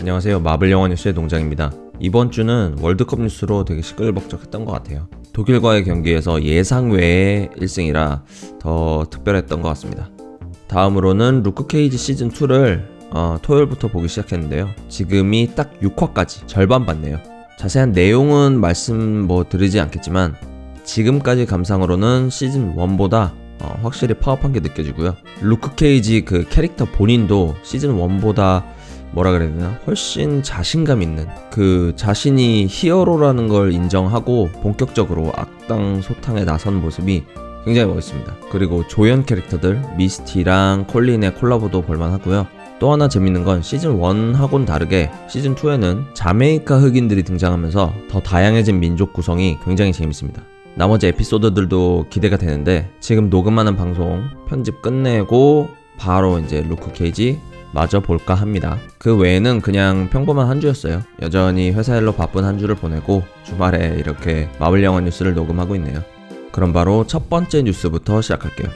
안녕하세요. 마블 영화 뉴스의 동장입니다. 이번 주는 월드컵 뉴스로 되게 시끌벅적했던 것 같아요. 독일과의 경기에서 예상 외의 1승이라 더 특별했던 것 같습니다. 다음으로는 루크 케이지 시즌 2를 어, 토요일부터 보기 시작했는데요. 지금이 딱 6화까지 절반 봤네요. 자세한 내용은 말씀 뭐 드리지 않겠지만 지금까지 감상으로는 시즌 1보다 어, 확실히 파워한 게 느껴지고요. 루크 케이지 그 캐릭터 본인도 시즌 1보다 뭐라 그래야 되나 훨씬 자신감 있는 그 자신이 히어로라는 걸 인정하고 본격적으로 악당 소탕에 나선 모습이 굉장히 멋있습니다. 그리고 조연 캐릭터들 미스티랑 콜린의 콜라보도 볼만하고요. 또 하나 재밌는 건 시즌 1하고는 다르게 시즌 2에는 자메이카 흑인들이 등장하면서 더 다양해진 민족 구성이 굉장히 재밌습니다. 나머지 에피소드들도 기대가 되는데 지금 녹음하는 방송 편집 끝내고 바로 이제 루크 케이지 마저 볼까 합니다. 그 외에는 그냥 평범한 한 주였어요. 여전히 회사 일로 바쁜 한 주를 보내고 주말에 이렇게 마블 영화 뉴스를 녹음하고 있네요. 그럼 바로 첫 번째 뉴스부터 시작할게요.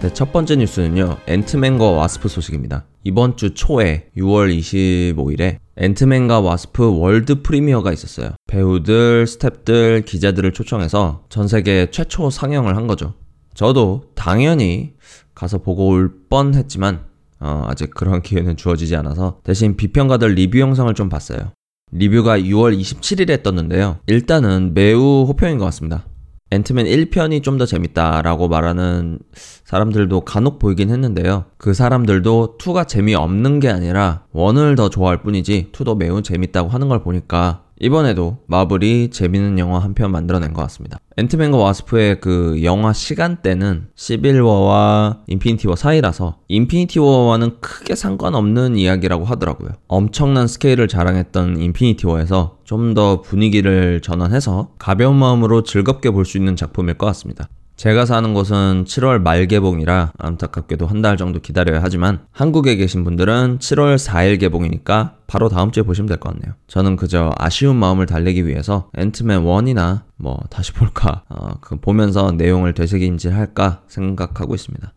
네, 첫 번째 뉴스는요. 앤트맨과 와스프 소식입니다. 이번 주 초에 6월 25일에 앤트맨과 와스프 world premiere가 있었어요. 배우들, 스탭들, 기자들을 초청해서 전 세계 최초 상영을 한 거죠. 저도 당연히 가서 보고 올 뻔했지만 어, 아직 그런 기회는 주어지지 않아서 대신 비평가들 리뷰 영상을 좀 봤어요. 리뷰가 6월 27일에 떴는데요. 일단은 매우 호평인 것 같습니다. 앤트맨 1편이 좀 더 재밌다라고 말하는 사람들도 간혹 보이긴 했는데요. 그 사람들도 2가 재미없는 게 아니라 1을 더 좋아할 뿐이지 2도 매우 재밌다고 하는 걸 보니까 이번에도 마블이 재밌는 영화 한 편 만들어낸 것 같습니다. 앤트맨과 와스프의 그 영화 시간대는 시빌워와 인피니티워 사이라서 인피니티워와는 크게 상관없는 이야기라고 하더라고요. 엄청난 스케일을 자랑했던 인피니티워에서 좀 더 분위기를 전환해서 가벼운 마음으로 즐겁게 볼 수 있는 작품일 것 같습니다. 제가 사는 곳은 7월 말 개봉이라 안타깝게도 한 달 정도 기다려야 하지만 한국에 계신 분들은 7월 4일 개봉이니까 바로 다음 주에 보시면 될 것 같네요. 저는 그저 아쉬운 마음을 달래기 위해서 앤트맨 1이나 뭐 다시 볼까 어, 그 보면서 내용을 되새김질할까 생각하고 있습니다.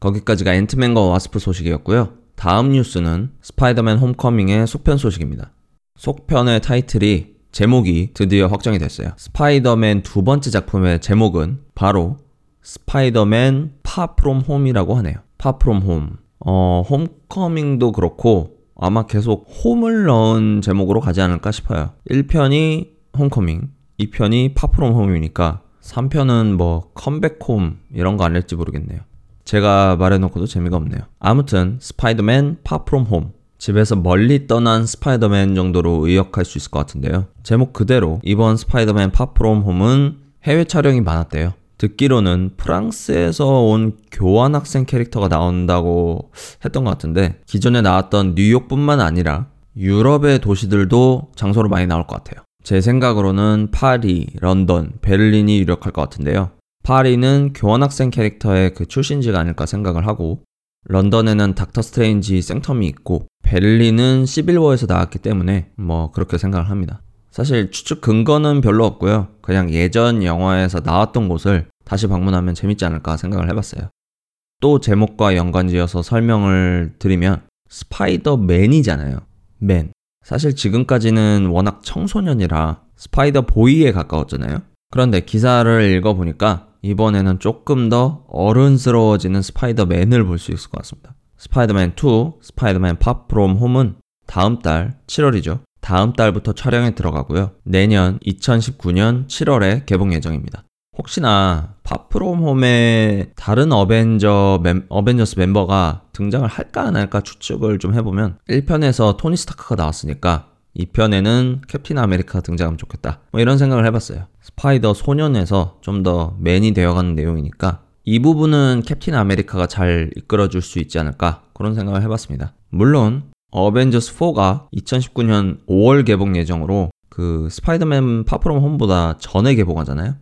거기까지가 앤트맨과 와스프 소식이었고요. 다음 뉴스는 스파이더맨 홈커밍의 속편 소식입니다. 속편의 타이틀이 제목이 드디어 확정이 됐어요. 스파이더맨 두 번째 작품의 제목은 바로 스파이더맨 Far From Home이라고 하네요. Far From Home. 어, Homecoming도 그렇고 아마 계속 홈을 넣은 제목으로 가지 않을까 싶어요. 1편이 Homecoming, 2편이 Far From Home이니까 3편은 뭐 Come Back Home 이런 거 아닐지 모르겠네요. 제가 말해놓고도 재미가 없네요. 아무튼 스파이더맨 Far From Home 집에서 멀리 떠난 스파이더맨 정도로 의역할 수 있을 것 같은데요. 제목 그대로 이번 스파이더맨 Far From Home은 해외 촬영이 많았대요. 듣기로는 프랑스에서 온 교환학생 캐릭터가 나온다고 했던 것 같은데 기존에 나왔던 뉴욕뿐만 아니라 유럽의 도시들도 장소로 많이 나올 것 같아요. 제 생각으로는 파리, 런던, 베를린이 유력할 것 같은데요. 파리는 교환학생 캐릭터의 그 출신지가 아닐까 생각을 하고 런던에는 닥터 스트레인지 생텀이 있고 베를린은 시빌워에서 나왔기 때문에 뭐 그렇게 생각을 합니다. 사실 추측 근거는 별로 없고요. 그냥 예전 영화에서 나왔던 곳을 다시 방문하면 재밌지 않을까 생각을 해봤어요. 또 제목과 연관지어서 설명을 드리면 스파이더맨이잖아요. Man. 사실 지금까지는 워낙 청소년이라 Spider Boy에 가까웠잖아요. 그런데 기사를 읽어보니까 이번에는 조금 더 어른스러워지는 스파이더맨을 볼 수 있을 것 같습니다. 스파이더맨 2, 스파이더맨 Far From Home은 다음 달 7월이죠. 다음 달부터 촬영에 들어가고요. 내년 2019년 7월에 개봉 예정입니다. 혹시나 Far From Home에 다른 어벤져 멤, 어벤져스 멤버가 등장을 할까 안 할까 추측을 좀 해보면 1편에서 토니 스타크가 나왔으니까 2편에는 캡틴 아메리카가 등장하면 좋겠다. 뭐 이런 생각을 해봤어요. 스파이더 소년에서 좀 더 man이 되어가는 내용이니까 이 부분은 캡틴 아메리카가 잘 이끌어줄 수 있지 않을까 그런 생각을 해봤습니다. 물론 어벤져스 4가 2019년 5월 개봉 예정으로 그 스파이더맨 Far From Home보다 전에 개봉하잖아요.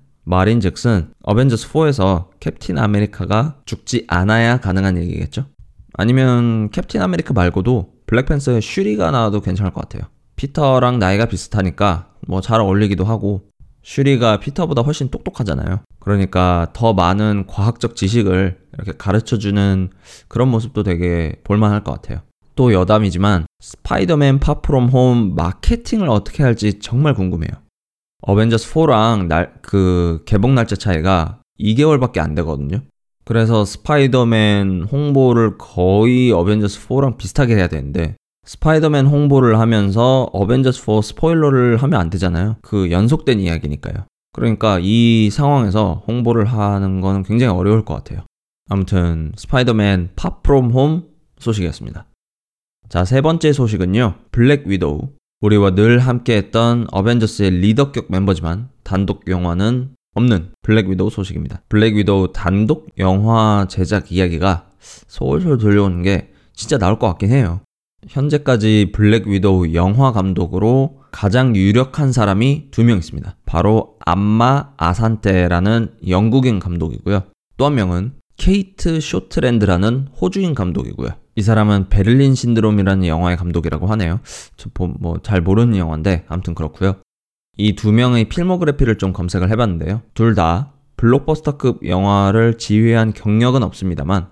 즉슨 어벤져스 4에서 캡틴 아메리카가 죽지 않아야 가능한 얘기겠죠? 아니면 캡틴 아메리카 말고도 블랙팬서의 슈리가 나와도 괜찮을 것 같아요. 피터랑 나이가 비슷하니까 뭐 잘 어울리기도 하고 슈리가 피터보다 훨씬 똑똑하잖아요. 그러니까 더 많은 과학적 지식을 이렇게 가르쳐 주는 그런 모습도 되게 볼만할 것 같아요. 또 여담이지만 스파이더맨 Far From Home 마케팅을 어떻게 할지 정말 궁금해요. 어벤져스 4랑 날, 그 개봉 날짜 차이가 2개월밖에 안 되거든요. 그래서 스파이더맨 홍보를 거의 어벤져스 4랑 비슷하게 해야 되는데 스파이더맨 홍보를 하면서 어벤져스 4 스포일러를 하면 안 되잖아요. 그 연속된 이야기니까요. 그러니까 이 상황에서 홍보를 하는 거는 굉장히 어려울 것 같아요. 아무튼 스파이더맨 Far From Home 소식이었습니다. 자, 세 번째 소식은요. 블랙 위도우. 우리와 늘 함께했던 어벤져스의 리더격 멤버지만 단독 영화는 없는 블랙 위도우 소식입니다. 블랙 위도우 단독 영화 제작 이야기가 솔솔 들려오는 게 진짜 나올 것 같긴 해요. 현재까지 블랙 위도우 영화 감독으로 가장 유력한 사람이 두 명 있습니다. 바로 암마 아산테라는 영국인 감독이고요. 또 한 명은 케이트 쇼트랜드라는 호주인 감독이고요. 이 사람은 베를린 신드롬이라는 영화의 감독이라고 하네요. 저 뭐 잘 모르는 영화인데 아무튼 그렇고요. 이 두 명의 필모그래피를 좀 검색을 해봤는데요. 둘 다 블록버스터급 영화를 지휘한 경력은 없습니다만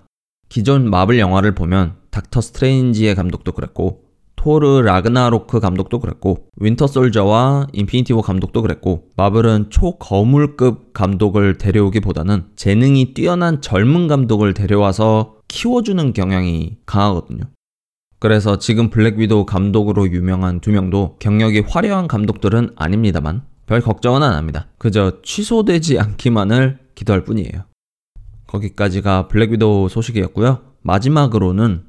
기존 마블 영화를 보면 닥터 스트레인지의 감독도 그랬고 토르 라그나로크 감독도 그랬고 윈터 솔저와 인피니티 워 감독도 그랬고 마블은 초거물급 감독을 데려오기보다는 재능이 뛰어난 젊은 감독을 데려와서 키워주는 경향이 강하거든요. 그래서 지금 블랙 위도우 감독으로 유력한 두 명도 경력이 화려한 감독들은 아닙니다만 별 걱정은 안 합니다. 그저 취소되지 않기만을 기도할 뿐이에요. 거기까지가 블랙 위도우 소식이었고요. 마지막으로는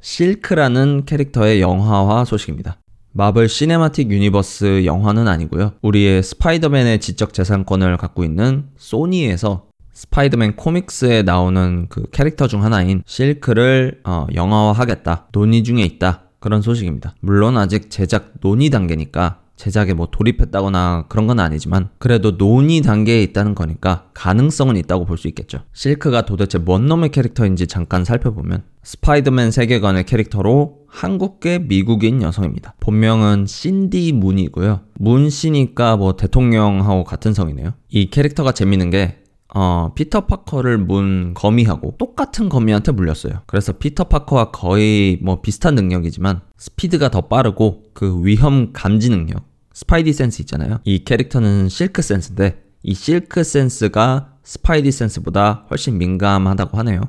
실크라는 캐릭터의 영화화 소식입니다. 마블 시네마틱 유니버스 영화는 아니고요. 우리의 스파이더맨의 지적 재산권을 갖고 있는 소니에서 스파이더맨 코믹스에 나오는 그 캐릭터 중 하나인 실크를 어, 영화화하겠다. 논의 중에 있다. 그런 소식입니다. 물론 아직 제작 논의 단계니까 제작에 뭐 돌입했다거나 그런 건 아니지만 그래도 논의 단계에 있다는 거니까 가능성은 있다고 볼 수 있겠죠. 실크가 도대체 뭔 놈의 캐릭터인지 잠깐 살펴보면 스파이더맨 세계관의 캐릭터로 한국계 미국인 여성입니다. 본명은 신디 문이고요. 문 씨니까 뭐 대통령하고 같은 성이네요. 이 캐릭터가 재밌는 게 어, 피터 파커를 문 거미하고 똑같은 거미한테 물렸어요. 그래서 피터 파커와 거의 뭐 비슷한 능력이지만 스피드가 더 빠르고 그 위험 감지 능력, 스파이디 센스 있잖아요. 이 캐릭터는 실크 센스인데 이 실크 센스가 스파이디 센스보다 훨씬 민감하다고 하네요.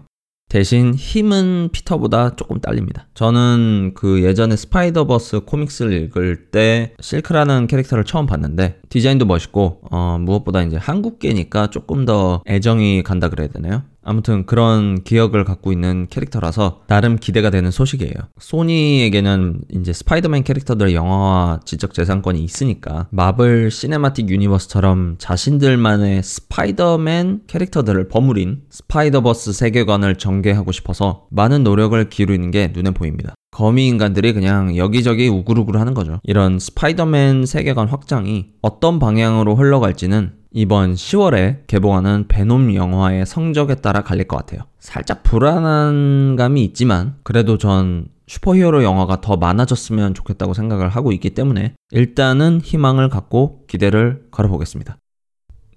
대신 힘은 피터보다 조금 딸립니다. 저는 그 예전에 스파이더버스 코믹스를 읽을 때 실크라는 캐릭터를 처음 봤는데 디자인도 멋있고 어, 무엇보다 이제 한국계니까 조금 더 애정이 간다 그래야 되나요? 아무튼 그런 기억을 갖고 있는 캐릭터라서 나름 기대가 되는 소식이에요. 소니에게는 이제 스파이더맨 캐릭터들 영화화 지적 재산권이 있으니까 마블 시네마틱 유니버스처럼 자신들만의 스파이더맨 캐릭터들을 버무린 스파이더버스 세계관을 전개하고 싶어서 많은 노력을 기울이는 게 눈에 보입니다. 거미 인간들이 그냥 여기저기 우글우글 하는 거죠. 이런 스파이더맨 세계관 확장이 어떤 방향으로 흘러갈지는 이번 10월에 개봉하는 베놈 영화의 성적에 따라 갈릴 것 같아요. 살짝 불안한 감이 있지만 그래도 전 슈퍼히어로 영화가 더 많아졌으면 좋겠다고 생각을 하고 있기 때문에 일단은 희망을 갖고 기대를 걸어보겠습니다.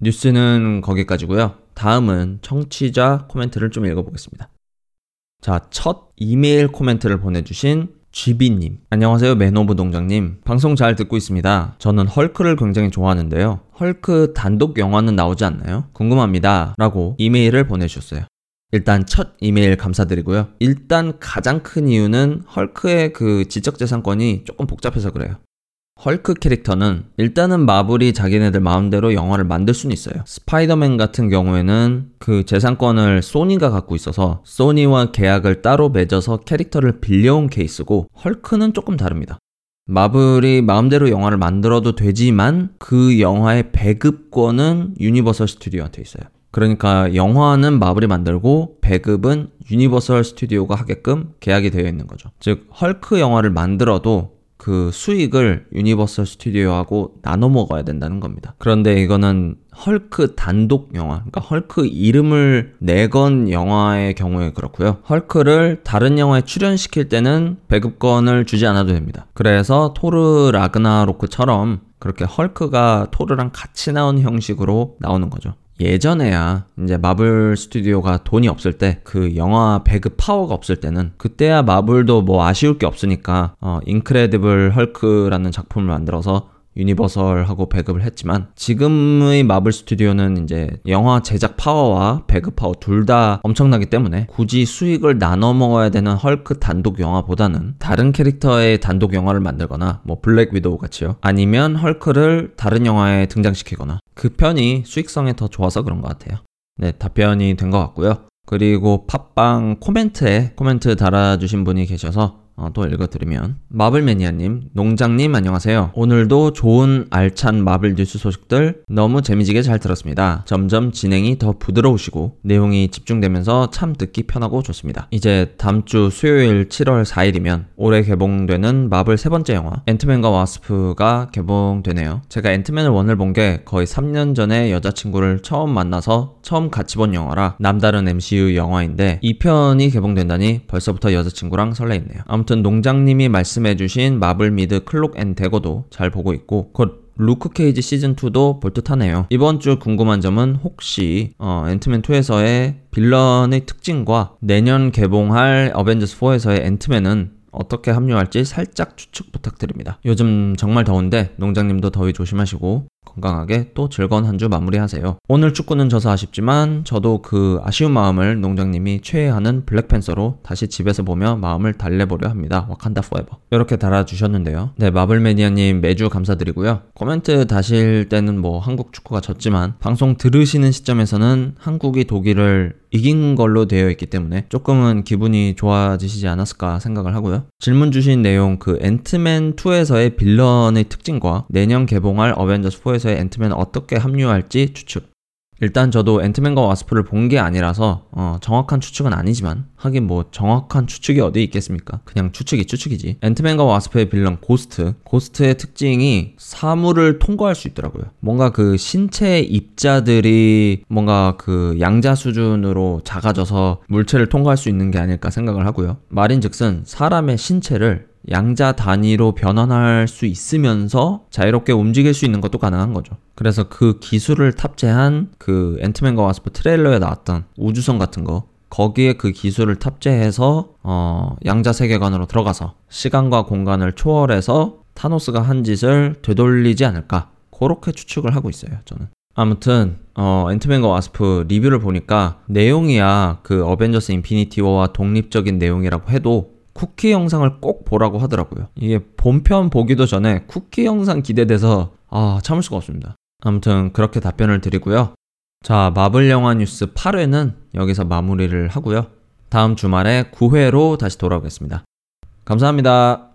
뉴스는 거기까지고요. 다음은 청취자 코멘트를 좀 읽어보겠습니다. 자, 첫 이메일 코멘트를 보내주신 쥐비님. 안녕하세요, 매너부 농장님. 방송 잘 듣고 있습니다. 저는 헐크를 굉장히 좋아하는데요. 헐크 단독 영화는 나오지 않나요? 궁금합니다. 라고 이메일을 보내주셨어요. 일단 첫 이메일 감사드리고요. 일단 가장 큰 이유는 헐크의 그 지적재산권이 조금 복잡해서 그래요. 헐크 캐릭터는 일단은 마블이 자기네들 마음대로 영화를 만들 수는 있어요. 스파이더맨 같은 경우에는 그 재산권을 소니가 갖고 있어서 소니와 계약을 따로 맺어서 캐릭터를 빌려온 케이스고 헐크는 조금 다릅니다. 마블이 마음대로 영화를 만들어도 되지만 그 영화의 배급권은 유니버설 스튜디오한테 있어요. 그러니까 영화는 마블이 만들고 배급은 유니버설 스튜디오가 하게끔 계약이 되어 있는 거죠. 즉 헐크 영화를 만들어도 그 수익을 유니버설 스튜디오하고 나눠 먹어야 된다는 겁니다. 그런데 이거는 헐크 단독 영화, 그러니까 헐크 이름을 내건 영화의 경우에 그렇고요. 헐크를 다른 영화에 출연시킬 때는 배급권을 주지 않아도 됩니다. 그래서 토르 라그나로크처럼 그렇게 헐크가 토르랑 같이 나온 형식으로 나오는 거죠. 예전에야 이제 마블 스튜디오가 돈이 없을 때 그 영화 배급 파워가 없을 때는 그때야 마블도 뭐 아쉬울 게 없으니까 어 인크레디블 헐크라는 작품을 만들어서 유니버설하고 배급을 했지만 지금의 마블 스튜디오는 이제 영화 제작 파워와 배급 파워 둘 다 엄청나기 때문에 굳이 수익을 나눠 먹어야 되는 헐크 단독 영화보다는 다른 캐릭터의 단독 영화를 만들거나 뭐 블랙 위도우 같이요. 아니면 헐크를 다른 영화에 등장시키거나. 그 편이 수익성에 더 좋아서 그런 것 같아요. 네 답변이 된 것 같고요. 그리고 팟빵 코멘트에 코멘트 달아주신 분이 계셔서 어, 또 읽어드리면 마블매니아님, 농장님 안녕하세요. 오늘도 좋은 알찬 마블 뉴스 소식들 너무 재미지게 잘 들었습니다. 점점 진행이 더 부드러우시고 내용이 집중되면서 참 듣기 편하고 좋습니다. 이제 다음 주 수요일 7월 4일이면 올해 개봉되는 마블 세 번째 영화 앤트맨과 와스프가 개봉되네요. 제가 앤트맨을 원을 본 게 거의 3년 전에 여자친구를 처음 만나서 처음 같이 본 영화라 남다른 MCU 영화인데 이 편이 개봉된다니 벌써부터 여자친구랑 설레있네요. 튼 농장님이 말씀해주신 마블 미드 클록 앤 대거도 잘 보고 있고 곧 루크 케이지 시즌2도 볼 듯하네요. 이번 주 궁금한 점은 혹시 어, 앤트맨2에서의 빌런의 특징과 내년 개봉할 어벤져스4에서의 앤트맨은 어떻게 합류할지 살짝 추측 부탁드립니다. 요즘 정말 더운데 농장님도 더위 조심하시고 건강하게 또 즐거운 한 주 마무리하세요. 오늘 축구는 져서 아쉽지만 저도 그 아쉬운 마음을 농장님이 최애하는 블랙팬서로 다시 집에서 보며 마음을 달래보려 합니다. Wakanda forever. 이렇게 달아주셨는데요. 네, 마블매니아님 매주 감사드리고요. 코멘트 다실 때는 뭐 한국 축구가 졌지만 방송 들으시는 시점에서는 한국이 독일을 이긴 걸로 되어 있기 때문에 조금은 기분이 좋아지시지 않았을까 생각을 하고요. 질문 주신 내용 그 앤트맨 2에서의 빌런의 특징과 내년 개봉할 어벤져스 4 에서의 앤트맨 어떻게 합류할지 추측. 일단 저도 앤트맨과 와스프를 본 게 아니라서 어, 정확한 추측은 아니지만 하긴 뭐 정확한 추측이 어디 있겠습니까? 그냥 추측이 추측이지. 앤트맨과 와스프의 빌런 고스트. 고스트의 특징이 사물을 통과할 수 있더라고요. 뭔가 그 신체 입자들이 뭔가 그 양자 수준으로 작아져서 물체를 통과할 수 있는 게 아닐까 생각을 하고요. 말인즉슨 사람의 신체를 양자 단위로 변환할 수 있으면서 자유롭게 움직일 수 있는 것도 가능한 거죠. 그래서 그 기술을 탑재한 그 앤트맨과 와스프 트레일러에 나왔던 우주선 같은 거 거기에 그 기술을 탑재해서 어 양자 세계관으로 들어가서 시간과 공간을 초월해서 타노스가 한 짓을 되돌리지 않을까. 그렇게 추측을 하고 있어요 저는. 아무튼 어 앤트맨과 와스프 리뷰를 보니까 내용이야. 그 어벤져스 인피니티 워와 독립적인 내용이라고 해도 쿠키 영상을 꼭 보라고 하더라고요. 이게 본편 보기도 전에 쿠키 영상 기대돼서 아 참을 수가 없습니다. 아무튼 그렇게 답변을 드리고요. 자 마블 영화 뉴스 8회는 여기서 마무리를 하고요. 다음 주말에 9회로 다시 돌아오겠습니다. 감사합니다.